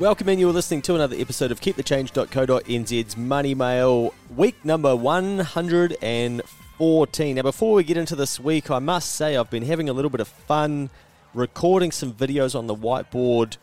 Welcome in, you're listening to another episode of KeepTheChange.co.nz's Money Mail, week number 114. Now, before we get into this week, I must say I've been having a little bit of fun recording some videos on the whiteboard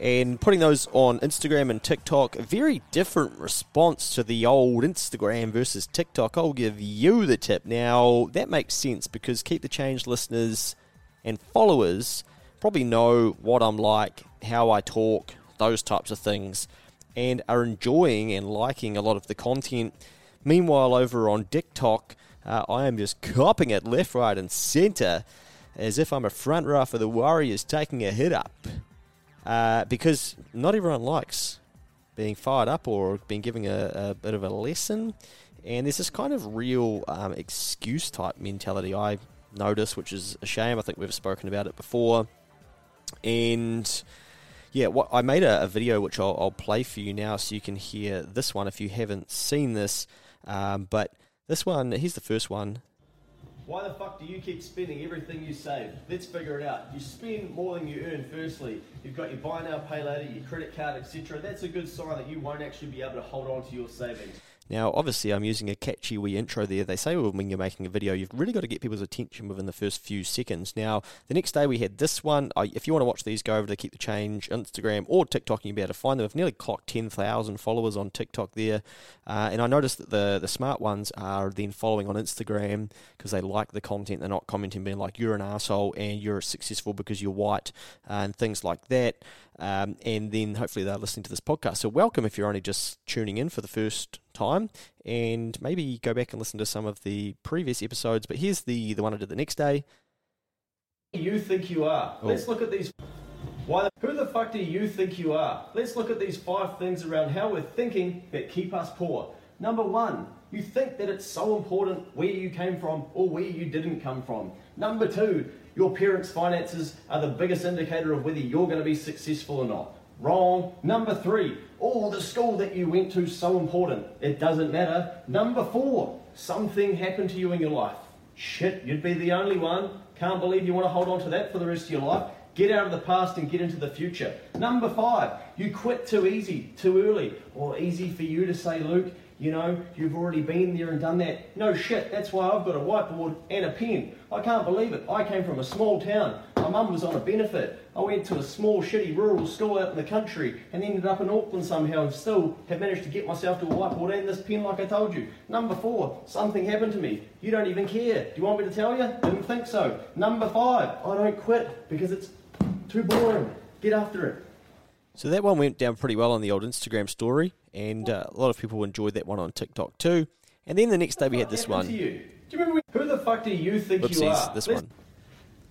and putting those on Instagram and TikTok. A very different response to the old Instagram versus TikTok. I'll give you the tip. Now, that makes sense because Keep the Change listeners and followers probably know what I'm like, how I talk, those types of things, and are enjoying and liking a lot of the content. Meanwhile, over on TikTok, uh, I am just copping it left, right, and centre as if I'm a front row for the Warriors taking a hit up. Uh, because not everyone likes being fired up or being given a, a bit of a lesson. And there's this kind of real um, excuse type mentality I notice, which is a shame. I think we've spoken about it before. And yeah, I made a, a video which I'll, I'll, play for you now, so you can hear this one if you haven't seen this. Um, but this one, here's the first one. Why the fuck do you keep spending everything you save? Let's figure it out. You spend more than you earn, firstly. You've got your buy now, pay later, your credit card, etc. That's a good sign that you won't actually be able to hold on to your savings. Now, obviously, I'm using a catchy wee intro there. They say when you're making a video, you've really got to get people's attention within the first few seconds. Now, the next day we had this one. If you want to watch these, go over to Keep the Change Instagram or TikTok, and you'll be able to find them. I've nearly clocked 10,000 followers on TikTok there. Uh, and I noticed that the, the smart ones are then following on Instagram because they like the content. They're not commenting being like, you're an asshole and you're successful because you're white uh, and things like that. Um, and then hopefully they're listening to this podcast. So, welcome if you're only just tuning in for the first time, and maybe go back and listen to some of the previous episodes. But here's the, the one I did the next day. You think you are. Oh. Let's look at these. Why? Who the fuck do you think you are? Let's look at these five things around how we're thinking that keep us poor. Number one, you think that it's so important where you came from or where you didn't come from. Number two, your parents' finances are the biggest indicator of whether you're going to be successful or not. Wrong. Number three, oh, the school that you went to so important. It doesn't matter. Number four, something happened to you in your life. Shit, you'd be the only one. Can't believe you want to hold on to that for the rest of your life. Get out of the past and get into the future. Number five, you quit too easy, too early. Or easy for you to say, Luke, you know, you've already been there and done that. No shit, that's why I've got a whiteboard and a pen. I can't believe it. I came from a small town. My mum was on a benefit. I went to a small, shitty rural school out in the country and ended up in Auckland somehow and still have managed to get myself to a whiteboard and this pen like I told you. Number four, something happened to me. You don't even care. Do you want me to tell you? Didn't think so. Number five, I don't quit because it's too boring. Get after it. So that one went down pretty well on the old Instagram story, and uh, a lot of people enjoyed that one on TikTok too. And then the next day we had this one. To you? Do you remember when, who the fuck do you think Oopsies, you are? This one.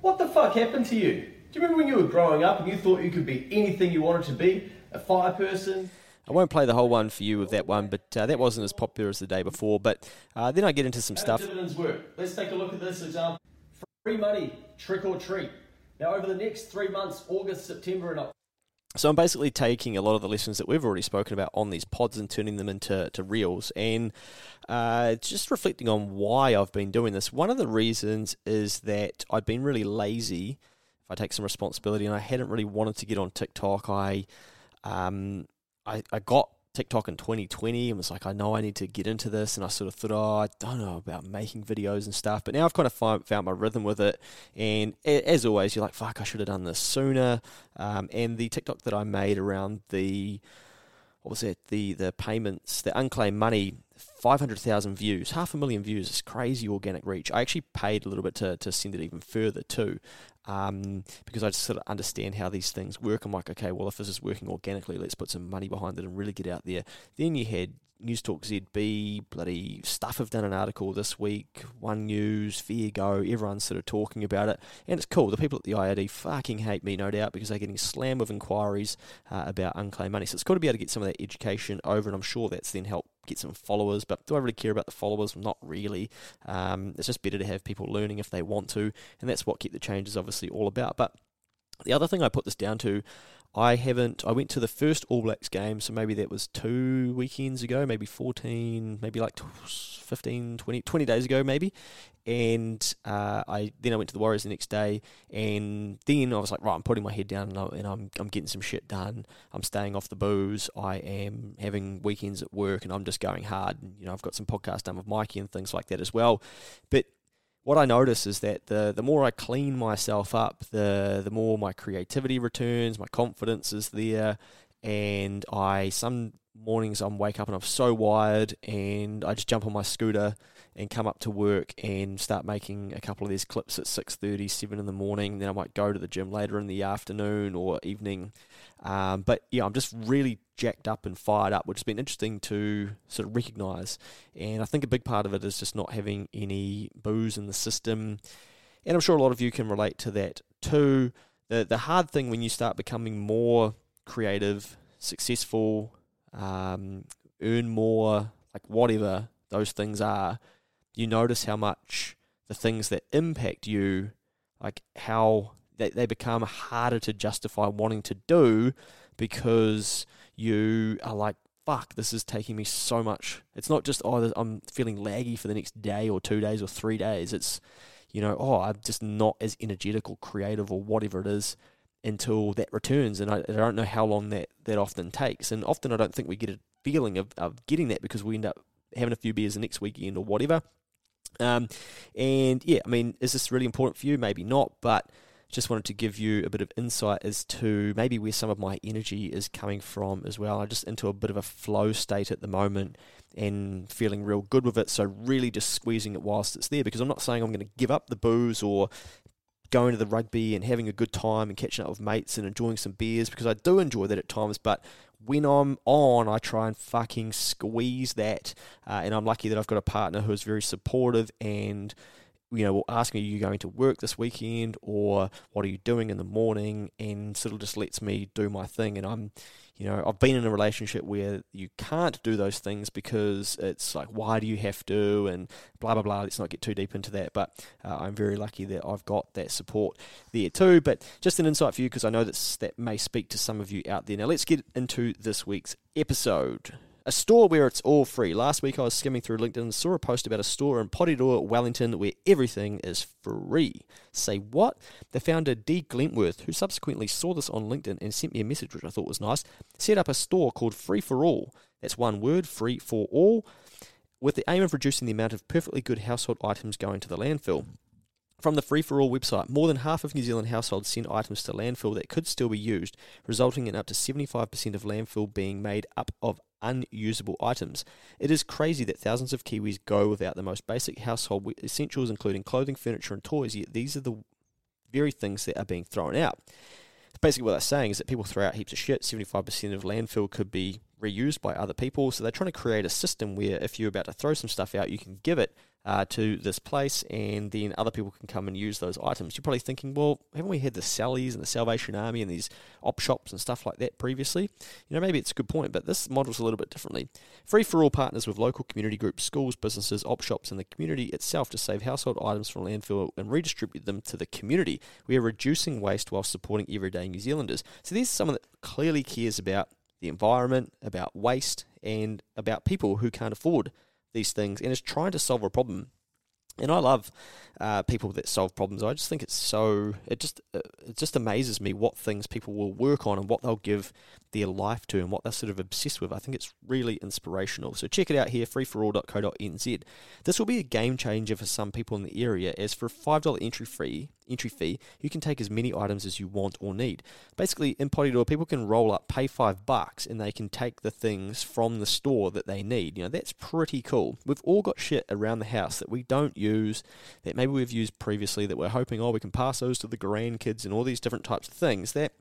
What the fuck happened to you? Do you remember when you were growing up and you thought you could be anything you wanted to be? A fire person? I won't play the whole one for you with that one, but uh, that wasn't as popular as the day before. But uh, then I get into some How stuff. Dividends work. Let's take a look at this example. Free money, trick or treat. Now, over the next three months, August, September, and October. So I'm basically taking a lot of the lessons that we've already spoken about on these pods and turning them into to reels, and uh, just reflecting on why I've been doing this. One of the reasons is that I've been really lazy. If I take some responsibility, and I hadn't really wanted to get on TikTok, I um, I, I got TikTok in 2020 and was like, I know I need to get into this. And I sort of thought, oh, I don't know about making videos and stuff. But now I've kind of find, found my rhythm with it. And as always, you're like, fuck, I should have done this sooner. Um, and the TikTok that I made around the, what was it, the, the payments, the unclaimed money 500,000 views, half a million views. It's crazy organic reach. I actually paid a little bit to, to send it even further too, um, because I just sort of understand how these things work. I'm like, okay, well, if this is working organically, let's put some money behind it and really get out there. Then you had News Talk ZB, bloody stuff have done an article this week, One News, Fair Go, everyone's sort of talking about it, and it's cool. The people at the IRD fucking hate me, no doubt, because they're getting slammed with inquiries uh, about unclaimed money. So it's cool to be able to get some of that education over, and I'm sure that's then helped get some followers. But do I really care about the followers? Not really. Um, it's just better to have people learning if they want to, and that's what Keep the Change is obviously all about. But The other thing I put this down to, I haven't. I went to the first All Blacks game, so maybe that was two weekends ago, maybe 14, maybe like 15, 20, 20 days ago, maybe. And uh, I then I went to the Warriors the next day, and then I was like, right, I'm putting my head down, and, I, and I'm I'm getting some shit done. I'm staying off the booze. I am having weekends at work, and I'm just going hard. And, you know, I've got some podcasts done with Mikey and things like that as well. But what I notice is that the the more I clean myself up, the the more my creativity returns, my confidence is there, and I some mornings I'm wake up and I'm so wired, and I just jump on my scooter and come up to work and start making a couple of these clips at 6.30, 7 in the morning. Then I might go to the gym later in the afternoon or evening. Um, but yeah, I'm just really jacked up and fired up, which has been interesting to sort of recognise. And I think a big part of it is just not having any booze in the system. And I'm sure a lot of you can relate to that too. The, the hard thing when you start becoming more creative, successful, um, earn more, like whatever those things are, you notice how much the things that impact you, like how they, they become harder to justify wanting to do because you are like, fuck, this is taking me so much. It's not just, oh, I'm feeling laggy for the next day or two days or three days. It's, you know, oh, I'm just not as energetic or creative or whatever it is until that returns. And I, I don't know how long that, that often takes. And often I don't think we get a feeling of, of getting that because we end up having a few beers the next weekend or whatever. Um, and yeah, I mean, is this really important for you? Maybe not, but just wanted to give you a bit of insight as to maybe where some of my energy is coming from as well. I'm just into a bit of a flow state at the moment and feeling real good with it. So, really just squeezing it whilst it's there because I'm not saying I'm going to give up the booze or going to the rugby and having a good time and catching up with mates and enjoying some beers because I do enjoy that at times. But when I'm on, I try and fucking squeeze that. Uh, and I'm lucky that I've got a partner who's very supportive and you know, will ask me, Are you going to work this weekend or what are you doing in the morning? And sort of just lets me do my thing. And I'm, you know, I've been in a relationship where you can't do those things because it's like, why do you have to? And blah, blah, blah. Let's not get too deep into that. But uh, I'm very lucky that I've got that support there too. But just an insight for you because I know that's, that may speak to some of you out there. Now, let's get into this week's episode. A store where it's all free. Last week I was skimming through LinkedIn and saw a post about a store in Porirua, Wellington, where everything is free. Say what? The founder, Dee Glentworth, who subsequently saw this on LinkedIn and sent me a message which I thought was nice, set up a store called Free for All. That's one word, free for all, with the aim of reducing the amount of perfectly good household items going to the landfill. From the Free for All website, more than half of New Zealand households send items to landfill that could still be used, resulting in up to 75% of landfill being made up of unusable items. It is crazy that thousands of Kiwis go without the most basic household essentials, including clothing, furniture, and toys, yet these are the very things that are being thrown out. Basically, what they're saying is that people throw out heaps of shit. 75% of landfill could be reused by other people. So they're trying to create a system where if you're about to throw some stuff out, you can give it uh, to this place, and then other people can come and use those items. You're probably thinking, well, haven't we had the Sallies and the Salvation Army and these op shops and stuff like that previously? You know, maybe it's a good point, but this model's a little bit differently. Free for all partners with local community groups, schools, businesses, op shops, and the community itself to save household items from landfill and redistribute them to the community. We are reducing waste while supporting everyday New Zealanders. So there's someone that clearly cares about the environment, about waste, and about people who can't afford these things and is trying to solve a problem. And I love uh, people that solve problems. I just think it's so it just uh, it just amazes me what things people will work on and what they'll give their life to and what they're sort of obsessed with. I think it's really inspirational. So check it out here, freeforall.co.nz. This will be a game changer for some people in the area, as for a five dollar entry fee entry fee, you can take as many items as you want or need. Basically, in Porirua, people can roll up, pay five bucks, and they can take the things from the store that they need. You know, that's pretty cool. We've all got shit around the house that we don't use, that maybe we've used previously, that we're hoping, oh, we can pass those to the grandkids and all these different types of things. That,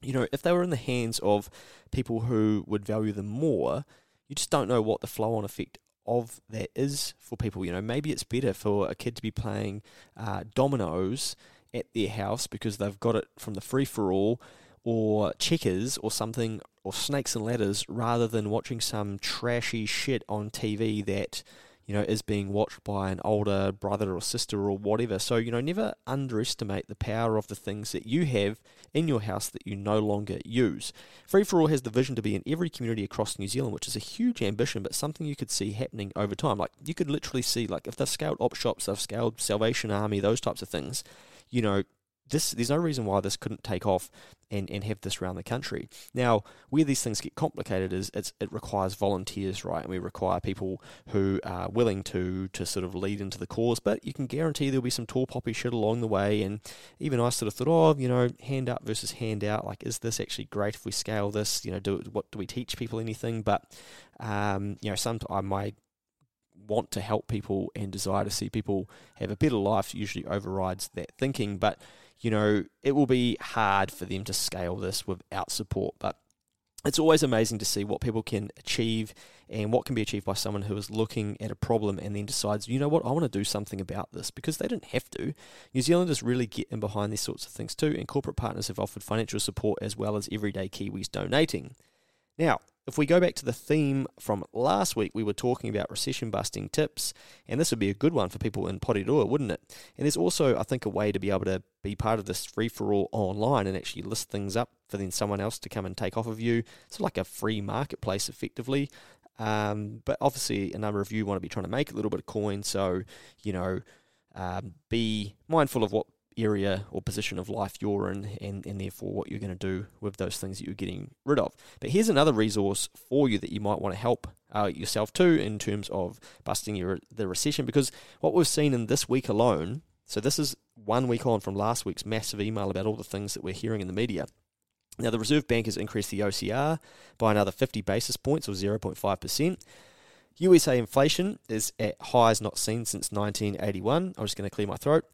you know, if they were in the hands of people who would value them more, you just don't know what the flow on effect of that is for people. You know, maybe it's better for a kid to be playing uh, dominoes at their house because they've got it from the free for all, or checkers, or something, or snakes and ladders, rather than watching some trashy shit on TV that you know, is being watched by an older brother or sister or whatever. So, you know, never underestimate the power of the things that you have in your house that you no longer use. Free for All has the vision to be in every community across New Zealand, which is a huge ambition, but something you could see happening over time. Like, you could literally see, like, if they've scaled op shops, they've scaled Salvation Army, those types of things, you know, this there's no reason why this couldn't take off and, and have this around the country. Now, where these things get complicated is it requires volunteers, right? And we require people who are willing to to sort of lead into the cause. But you can guarantee there'll be some tall poppy shit along the way. And even I sort of thought, oh, you know, hand up versus hand out. Like, is this actually great if we scale this? You know, do what do we teach people anything? But um, you know, some I might want to help people and desire to see people have a better life usually overrides that thinking. But you know, it will be hard for them to scale this without support. But it's always amazing to see what people can achieve and what can be achieved by someone who is looking at a problem and then decides, you know what, I want to do something about this because they didn't have to. New Zealanders really get in behind these sorts of things too, and corporate partners have offered financial support as well as everyday Kiwis donating. Now, if we go back to the theme from last week, we were talking about recession busting tips, and this would be a good one for people in Porirua, wouldn't it? And there's also, I think, a way to be able to be part of this free for all online and actually list things up for then someone else to come and take off of you. It's like a free marketplace, effectively. Um, but obviously, a number of you want to be trying to make a little bit of coin, so you know, um, be mindful of what area or position of life you're in and, and therefore what you're going to do with those things that you're getting rid of. But here's another resource for you that you might want to help uh, yourself too in terms of busting your the recession because what we've seen in this week alone, so this is one week on from last week's massive email about all the things that we're hearing in the media. Now, the Reserve Bank has increased the OCR by another 50 basis points or 0.5%. USA inflation is at highs not seen since 1981. I'm just going to clear my throat.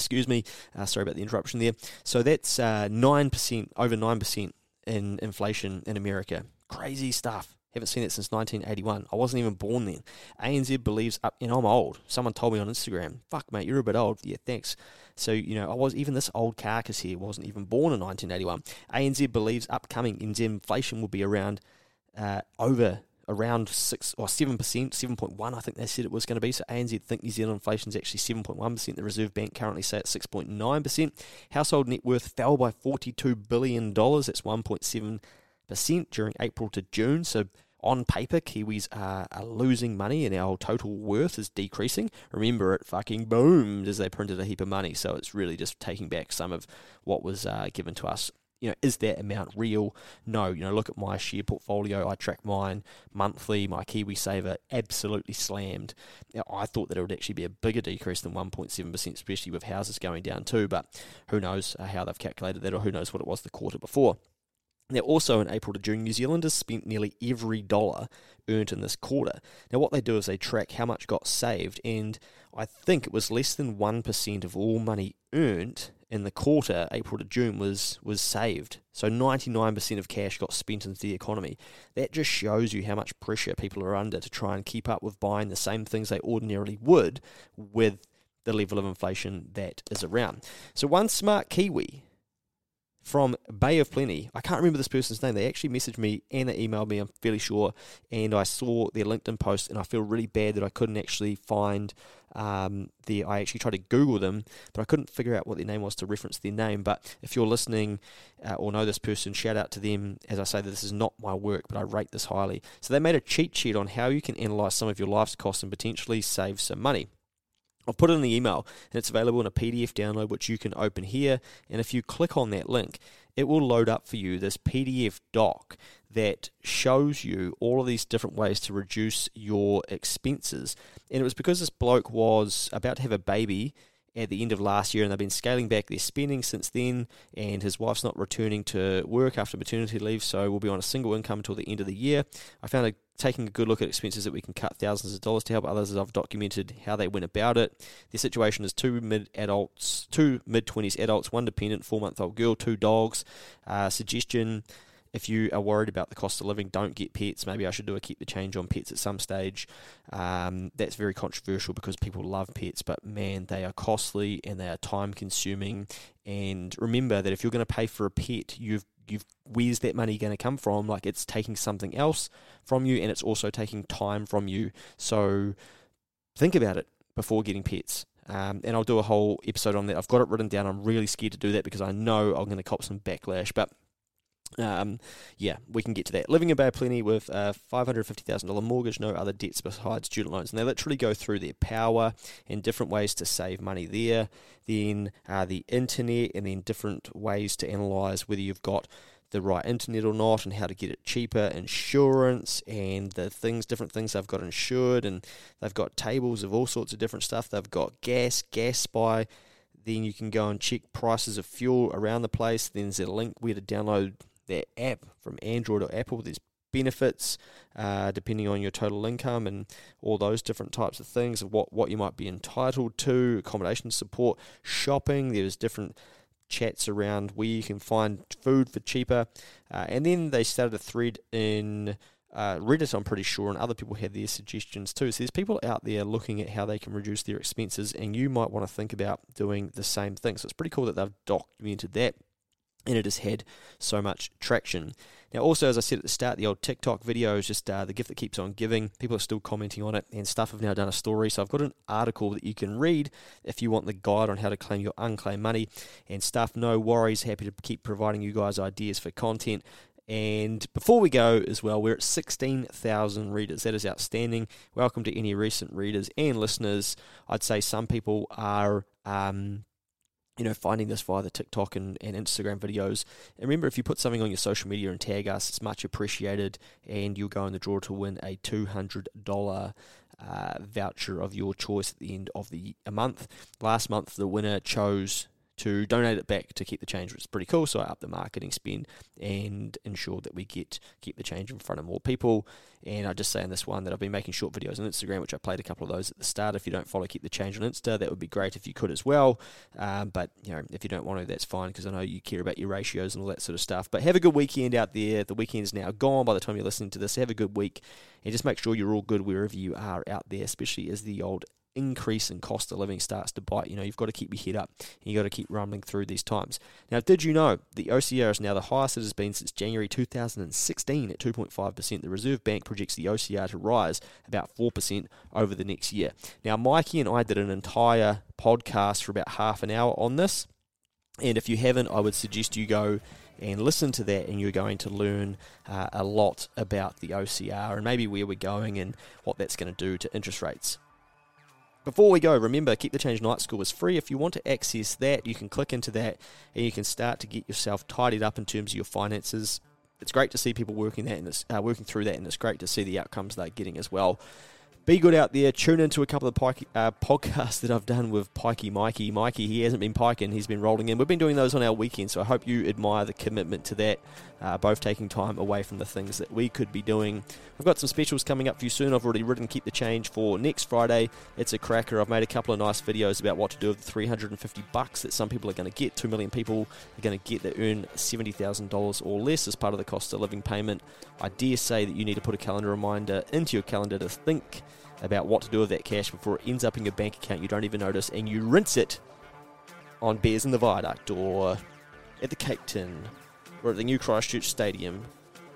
Excuse me. Uh, sorry about the interruption there. So that's uh, 9%, over 9% in inflation in America. Crazy stuff. Haven't seen it since 1981. I wasn't even born then. ANZ believes up, know, I'm old. Someone told me on Instagram, fuck, mate, you're a bit old. Yeah, thanks. So, you know, I was, even this old carcass here wasn't even born in 1981. ANZ believes upcoming NZ inflation will be around uh, over around six or seven percent, seven point one. I think they said it was going to be. So ANZ think New Zealand inflation is actually seven point one percent. The Reserve Bank currently say it's six point nine percent. Household net worth fell by forty two billion dollars. That's one point seven percent during April to June. So on paper, Kiwis are, are, losing money and our total worth is decreasing. Remember, it fucking boomed as they printed a heap of money. So it's really just taking back some of what was uh, given to us you know, is that amount real? No. You know, look at my share portfolio. I track mine monthly. My KiwiSaver absolutely slammed. Now, I thought that it would actually be a bigger decrease than 1.7%, especially with houses going down too. But who knows uh, how they've calculated that, or who knows what it was the quarter before. Now, also in April to June, New Zealanders spent nearly every dollar earned in this quarter. Now, what they do is they track how much got saved, and I think it was less than 1% of all money earned in the quarter, April to June, was was saved. So 99% of cash got spent into the economy. That just shows you how much pressure people are under to try and keep up with buying the same things they ordinarily would with the level of inflation that is around. So one smart Kiwi from Bay of Plenty. I can't remember this person's name. They actually messaged me and they emailed me, I'm fairly sure. And I saw their LinkedIn post and I feel really bad that I couldn't actually find um, the. I actually tried to Google them, but I couldn't figure out what their name was to reference their name. But if you're listening uh, or know this person, shout out to them. As I say, this is not my work, but I rate this highly. So they made a cheat sheet on how you can analyze some of your life's costs and potentially save some money. I've put it in the email and it's available in a PDF download which you can open here. And if you click on that link, it will load up for you this PDF doc that shows you all of these different ways to reduce your expenses. And it was because this bloke was about to have a baby at the end of last year and they've been scaling back their spending since then and his wife's not returning to work after maternity leave so we'll be on a single income until the end of the year i found a taking a good look at expenses that we can cut thousands of dollars to help others as I've documented how they went about it. Their situation is two mid adults, two mid 20s adults, one dependent, four month old girl, two dogs. Uh, suggestion if you are worried about the cost of living, don't get pets. Maybe I should do a keep the change on pets at some stage. Um, that's very controversial because people love pets, but man, they are costly and they are time consuming. And remember that if you're going to pay for a pet, you've you've where's that money going to come from? Like it's taking something else from you, and it's also taking time from you. So think about it before getting pets. Um, and I'll do a whole episode on that. I've got it written down. I'm really scared to do that because I know I'm going to cop some backlash. But um, yeah, we can get to that. Living in Bay Plenty with a $550,000 mortgage, no other debts besides student loans. And they literally go through their power and different ways to save money there. Then uh, the internet, and then different ways to analyse whether you've got the right internet or not and how to get it cheaper, insurance and the things, different things they've got insured. And they've got tables of all sorts of different stuff. They've got gas, Gaspy. Then you can go and check prices of fuel around the place. Then there's a link where to download their app from Android or Apple. There's benefits uh, depending on your total income and all those different types of things of what, what you might be entitled to, accommodation support, shopping. There's different chats around where you can find food for cheaper. Uh, and then they started a thread in uh, Reddit, I'm pretty sure, and other people had their suggestions too. So there's people out there looking at how they can reduce their expenses, and you might want to think about doing the same thing. So it's pretty cool that they've documented that and it has had so much traction. Now, also, as I said at the start, the old TikTok video is just uh, the gift that keeps on giving. People are still commenting on it, and stuff have now done a story. So, I've got an article that you can read if you want the guide on how to claim your unclaimed money and stuff. No worries, happy to keep providing you guys ideas for content. And before we go as well, we're at 16,000 readers. That is outstanding. Welcome to any recent readers and listeners. I'd say some people are. Um, you know, finding this via the TikTok and, and Instagram videos. And remember, if you put something on your social media and tag us, it's much appreciated, and you'll go in the draw to win a $200 uh, voucher of your choice at the end of the month. Last month, the winner chose to donate it back to keep the change, which is pretty cool. So I up the marketing spend and ensure that we get keep the change in front of more people. And I just say in this one that I've been making short videos on Instagram, which I played a couple of those at the start. If you don't follow Keep the Change on Insta, that would be great if you could as well. Um, but you know, if you don't want to, that's fine because I know you care about your ratios and all that sort of stuff. But have a good weekend out there. The weekend is now gone by the time you're listening to this. Have a good week and just make sure you're all good wherever you are out there, especially as the old increase in cost of living starts to bite, you know, you've got to keep your head up and you've got to keep rumbling through these times. Now, did you know the OCR is now the highest it has been since January 2016 at 2.5%? The Reserve Bank projects the OCR to rise about 4% over the next year. Now, Mikey and I did an entire podcast for about half an hour on this. And if you haven't, I would suggest you go and listen to that, and you're going to learn uh, a lot about the OCR and maybe where we're going and what that's going to do to interest rates. Before we go, remember, Keep the Change Night School is free. If you want to access that, you can click into that and you can start to get yourself tidied up in terms of your finances. It's great to see people working that and uh, working through that, and it's great to see the outcomes they're getting as well be good out there. Tune into a couple of pike, uh, podcasts that I've done with Pikey Mikey. Mikey, he hasn't been piking, he's been rolling in. We've been doing those on our weekends, so I hope you admire the commitment to that, uh, both taking time away from the things that we could be doing. I've got some specials coming up for you soon. I've already written Keep the Change for next Friday. It's a cracker. I've made a couple of nice videos about what to do with the 350 bucks that some people are going to get. Two million people are going to get that earn $70,000 or less as part of the cost of living payment. I dare say that you need to put a calendar reminder into your calendar to think about what to do with that cash before it ends up in your bank account you don't even notice and you rinse it on Beers in the Viaduct or at the Cake Tin or at the new Christchurch Stadium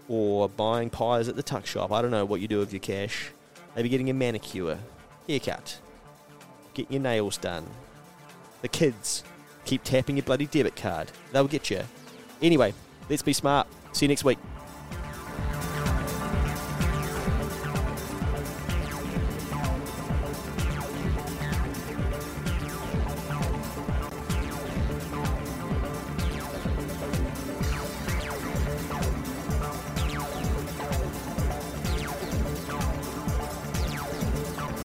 or buying pies at the tuck shop. I don't know what you do with your cash. Maybe getting a manicure, haircut, getting your nails done. The kids keep tapping your bloody debit card. They'll get you. Anyway, let's be smart. See you next week.